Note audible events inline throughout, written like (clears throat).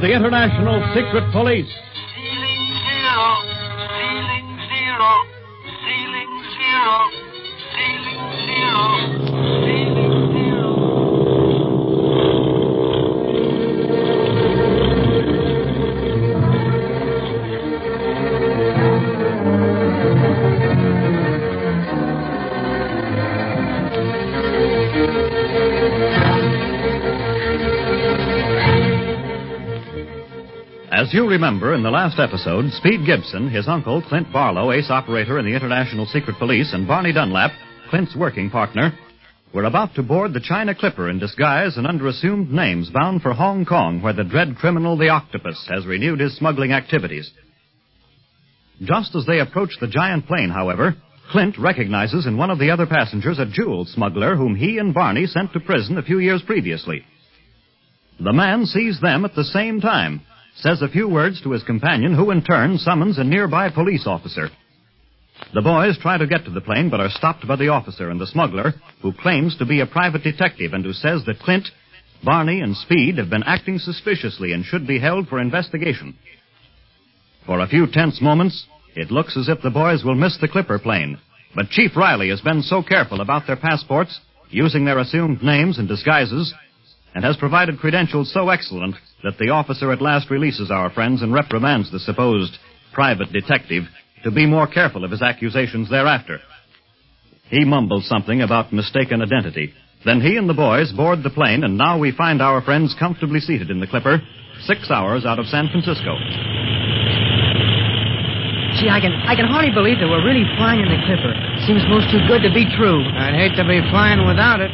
the International Secret Police. As you remember, in the last episode, Speed Gibson, his uncle, Clint Barlow, ace operator in the International Secret Police, and Barney Dunlap, Clint's working partner, were about to board the China Clipper in disguise and under assumed names bound for Hong Kong, where the dread criminal, the Octopus, has renewed his smuggling activities. Just as they approach the giant plane, however, Clint recognizes in one of the other passengers a jewel smuggler whom he and Barney sent to prison a few years previously. The man sees them at the same time, says a few words to his companion, who in turn summons a nearby police officer. The boys try to get to the plane, but are stopped by the officer and the smuggler, who claims to be a private detective and who says that Clint, Barney, and Speed have been acting suspiciously and should be held for investigation. For a few tense moments, it looks as if the boys will miss the Clipper plane. But Chief Riley has been so careful about their passports, using their assumed names and disguises, and has provided credentials so excellent that the officer at last releases our friends and reprimands the supposed private detective to be more careful of his accusations thereafter. He mumbles something about mistaken identity. Then he and the boys board the plane, and now we find our friends comfortably seated in the Clipper, six hours out of San Francisco. Gee, I can I can hardly believe that we're really flying in the Clipper. Seems most too good to be true. I'd hate to be flying without it.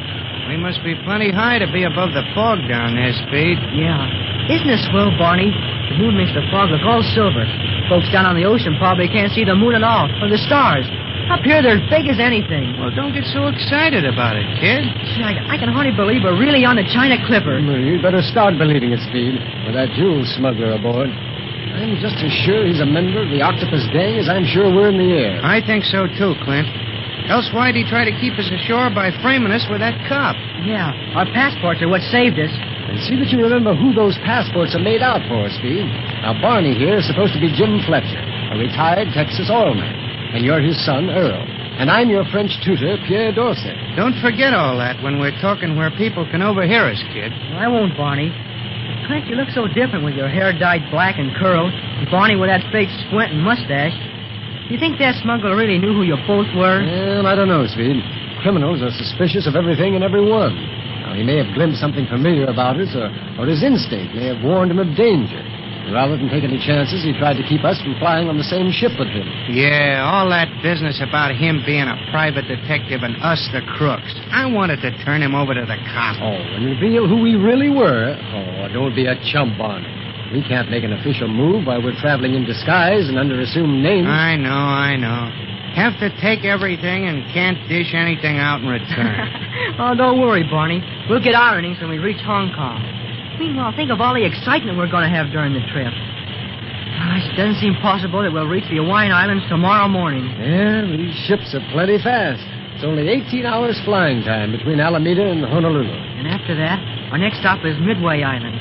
We must be plenty high to be above the fog down there, Speed. Yeah. Isn't it swell, Barney? The moon makes the fog look all silver. Folks down on the ocean probably can't see the moon at all, or the stars. Up here, they're as big as anything. Well, don't get so excited about it, kid. Gee, I, I can hardly believe we're really on the China Clipper. Mm, well, you'd better start believing it, Speed, with that jewel smuggler aboard. I'm just as sure he's a member of the Octopus Gang as I'm sure we're in the air. I think so, too, Clint. Else why'd he try to keep us ashore by framing us with that cop? Yeah, our passports are what saved us. And see that you remember who those passports are made out for, Speed. Now, Barney here is supposed to be Jim Fletcher, a retired Texas oilman. And you're his son, Earl. And I'm your French tutor, Pierre Dorsey. Don't forget all that when we're talking where people can overhear us, kid. I won't, Barney. Clint, you look so different with your hair dyed black and curled, and Barney with that fake squint and mustache. You think that smuggler really knew who you both were? Well, I don't know, Speed. Criminals are suspicious of everything and everyone. Now, he may have glimpsed something familiar about us, or, or his instinct may have warned him of danger. Rather than take any chances, he tried to keep us from flying on the same ship with him. Yeah, all that business about him being a private detective and us the crooks. I wanted to turn him over to the cops. Oh, and reveal who we really were? Oh, don't be a chump, Barney. We can't make an official move while we're traveling in disguise and under assumed names. I know, I know. Have to take everything and can't dish anything out in return. (laughs) oh, don't worry, Barney. We'll get our earnings when we reach Hong Kong. Meanwhile, think of all the excitement we're going to have during the trip. Gosh, it doesn't seem possible that we'll reach the Hawaiian Islands tomorrow morning. Yeah, these ships are plenty fast. It's only 18 hours flying time between Alameda and Honolulu. And after that, our next stop is Midway Island.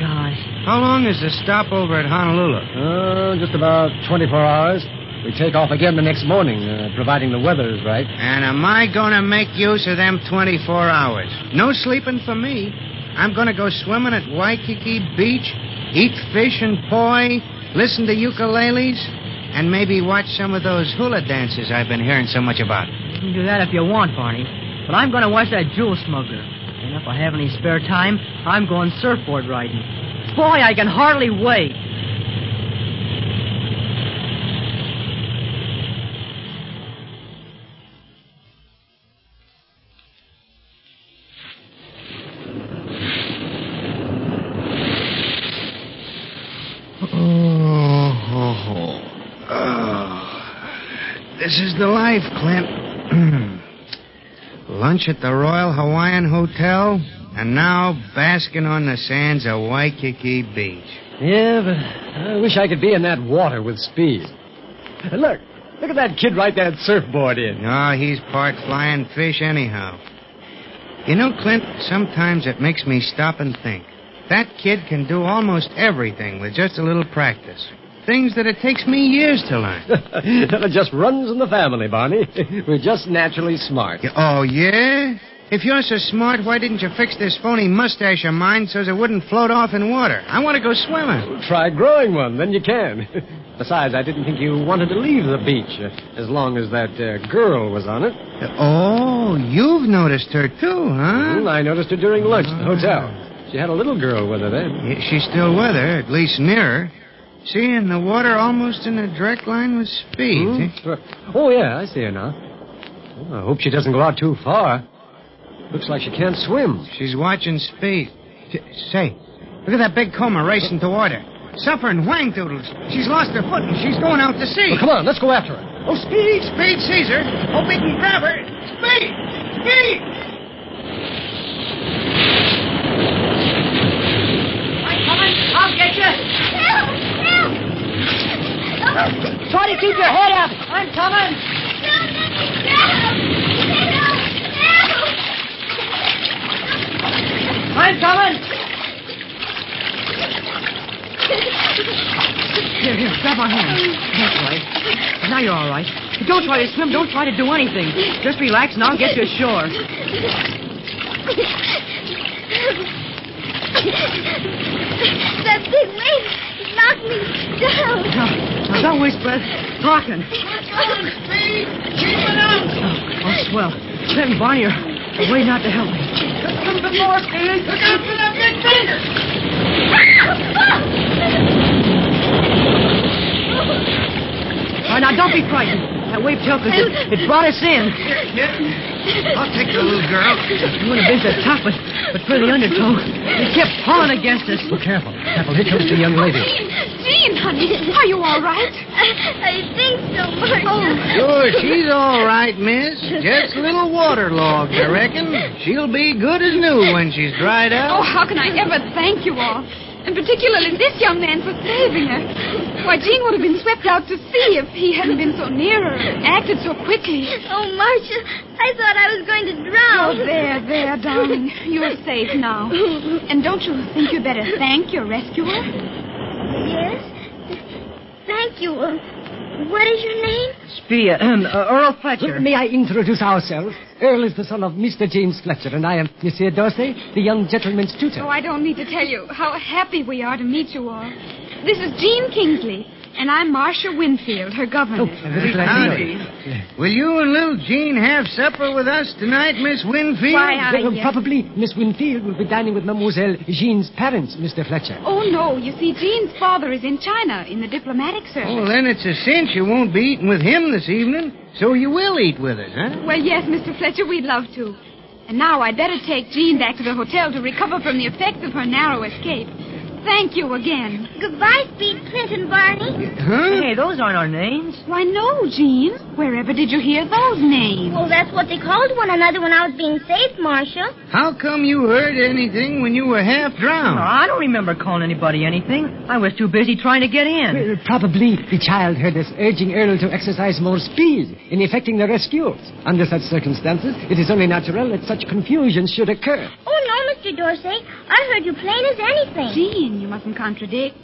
Gosh. How long is the stopover at Honolulu? Uh, just about 24 hours. We take off again the next morning, uh, providing the weather is right. And am I going to make use of them 24 hours? No sleeping for me. I'm going to go swimming at Waikiki Beach, eat fish and poi, listen to ukuleles, and maybe watch some of those hula dances I've been hearing so much about. You can do that if you want, Barney. But I'm going to watch that jewel smuggler. And if I have any spare time, I'm going surfboard riding. Boy, I can hardly wait. This is the life, Clint. (clears throat) Lunch at the Royal Hawaiian Hotel, and now basking on the sands of Waikiki Beach. Yeah, but I wish I could be in that water with speed. Look, look at that kid ride that surfboard in. Oh, he's part flying fish anyhow. You know, Clint, sometimes it makes me stop and think. That kid can do almost everything with just a little practice. Things that it takes me years to learn. (laughs) it just runs in the family, Barney. (laughs) We're just naturally smart. Oh, yeah? If you're so smart, why didn't you fix this phony mustache of mine so it wouldn't float off in water? I want to go swimming. Try growing one, then you can. (laughs) Besides, I didn't think you wanted to leave the beach uh, as long as that uh, girl was on it. Oh, you've noticed her too, huh? Mm, I noticed her during lunch at the hotel. She had a little girl with her then. Yeah, she's still with her, at least near her. See, in the water almost in a direct line with speed. Hmm? eh? Oh, yeah, I see her now. Well, I hope she doesn't go out too far. Looks like she can't swim. She's watching speed. Say, look at that big coma racing toward her. Suffering wang doodles. She's lost her foot and she's going out to sea. Well, come on, let's go after her. Oh, Speed! Speed sees her. Hope oh, he can grab her. Speed! Speed! I'm coming. I'll get you. Help! Help! Oh, Try to keep your head up. I'm coming. don't let me drown! Help! Help! I'm coming. Here, here, grab my hand. That's right. Now you're all right. Don't try to swim. Don't try to do anything. Just relax and I'll get you ashore. that big wave knocked me down. Now, now don't waste breath talking. Speed! Keep it up! Oh, oh swell. Clint and Barney are are waiting out to help me. Come some more, Look out for that big finger! All right, now don't be frightened. That wave took us. It, it brought us in. I'll take the little girl. You wouldn't have been so tough, but, but for the undertow, it kept pulling against us. Well, careful. Careful. Here comes the young lady. Jean, honey, are you all right? I, think so, Marcia. Oh, sure, she's all right, miss. Just a little waterlogged, I reckon. She'll be good as new when she's dried up. Oh, how can I ever thank you all? And particularly this young man for saving her. Why, Jean would have been swept out to sea if he hadn't been so near her and acted so quickly. Oh, Marcia, I thought I was going to drown. Oh, drown. there, there, darling. You're safe now. And don't you think you'd better thank your rescuer? Yes? Thank you. What is your name? Spia, um, uh, Earl Fletcher. May I introduce ourselves? Earl is the son of Mr. James Fletcher, and I am Monsieur Dorsey, the young gentleman's tutor. Oh, I don't need to tell you how happy we are to meet you all. This is Jean Kingsley, and I'm Marcia Winfield, her governess. I'm oh, very glad to know you. Will you and little Jean have supper with us tonight, Miss Winfield? Why, I... Well, probably Miss Winfield will be dining with Mademoiselle Jean's parents, Mr. Fletcher. Oh, no. You see, Jean's father is in China in the diplomatic service. Oh, then it's a cinch you won't be eating with him this evening. So you will eat with us, huh? Well, yes, Mr. Fletcher, we'd love to. And now I'd better take Jean back to the hotel to recover from the effects of her narrow escape. Thank you again. Goodbye, Speed, Clint, and Barney. Huh? Hey, those aren't our names. Why, no, Jean. Wherever did you hear those names? Well, that's what they called one another when I was being saved, Marcia. How come you heard anything when you were half No, drowned? I don't remember calling anybody anything. I was too busy trying to get in. Well, probably the child heard us urging Earl to exercise more speed in effecting the rescue. Under such circumstances, it is only natural that such confusion should occur. Oh, no, Mr. Dorsey. I heard you plain as anything. Jean, you mustn't contradict.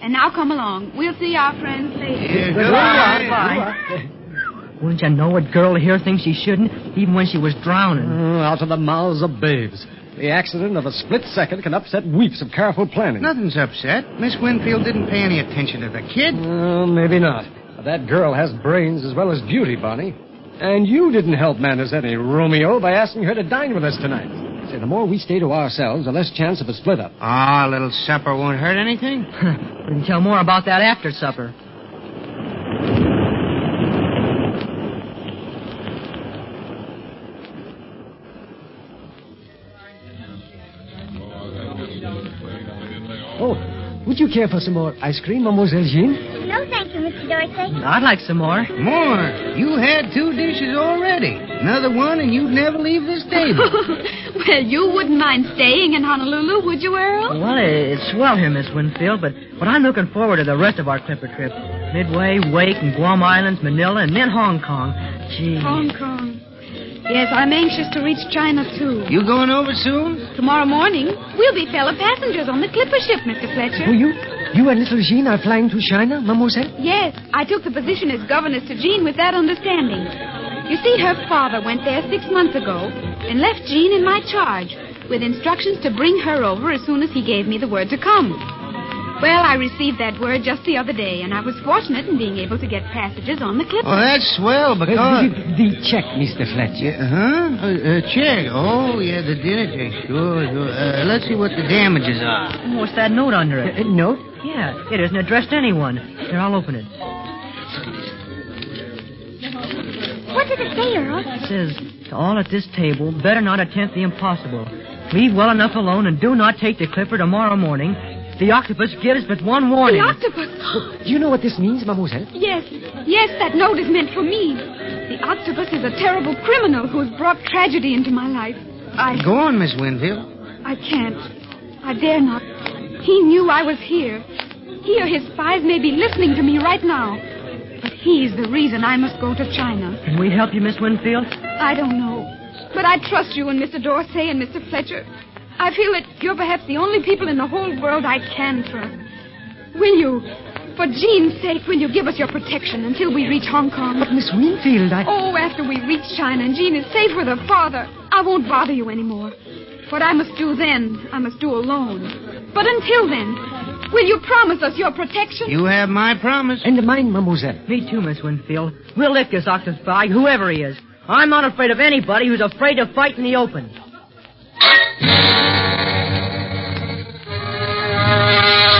And now come along. We'll see our friends later. Yeah, Goodbye. goodbye. (laughs) Wouldn't you know a girl here thinks she shouldn't, even when she was drowning? Oh, out of the mouths of babes. The accident of a split second can upset weeks of careful planning. Nothing's upset. Miss Winfield didn't pay any attention to the kid. Well, maybe not. But that girl has brains as well as beauty, Barney. And you didn't help Manners any Romeo by asking her to dine with us tonight. Say, the more we stay to ourselves, the less chance of a split up. Ah, a little supper won't hurt anything. (laughs) we can tell more about that after supper. Oh, would you care for some more ice cream, Mademoiselle Jean? No, thank you, Mr. Dorsey. I'd like some more. More. You had two dishes already. Another one, and you'd never leave this table. (laughs) well, you wouldn't mind staying in Honolulu, would you, Earl? Well, it's swell here, Miss Winfield, but, but I'm looking forward to the rest of our Clipper trip. Midway, Wake, and Guam Islands, Manila, and then Hong Kong. Gee. Hong Kong. Yes, I'm anxious to reach China, too. You going over soon? Tomorrow morning, we'll be fellow passengers on the clipper ship, Mr. Fletcher. Oh, you, you and little Jean are flying to China, mademoiselle? Yes, I took the position as governess to Jean with that understanding. You see, her father went there six months ago and left Jean in my charge with instructions to bring her over as soon as he gave me the word to come. Well, I received that word just the other day, and I was fortunate in being able to get passages on the Clipper. Oh, that's swell, Uh, because... the, the check, Mr. Fletcher. Yeah, huh? Uh, uh, check. Oh, yeah, the dinner check. Sure, sure. Uh, let's see what the damages are. What's that note under Uh, it? uh, note? Yeah, it isn't addressed to anyone. Here, I'll open it. What does it say, Earl? It says, to all at this table, better not attempt the impossible. Leave well enough alone and do not take the clipper tomorrow morning. The octopus gives but one warning. The octopus. Do you know what this means, mademoiselle? Yes, yes, that note is meant for me. The octopus is a terrible criminal who has brought tragedy into my life. I, Go on, Miss Winfield. I can't. I dare not. He knew I was here. He or his spies may be listening to me right now. But he's the reason I must go to China. Can we help you, Miss Winfield? I don't know. But I trust you and Mr. Dorsey and Mr. Fletcher. I feel that you're perhaps the only people in the whole world I can trust. Will you, for Jean's sake, will you give us your protection until we reach Hong Kong? But, Miss Winfield, I... Oh, after we reach China and Jean is safe with her father, I won't bother you anymore. What I must do then, I must do alone. But until then, will you promise us your protection? You have my promise. And mine, mademoiselle. Me too, Miss Winfield. We'll lick this octopus bag, whoever he is. I'm not afraid of anybody who's afraid to fight in the open.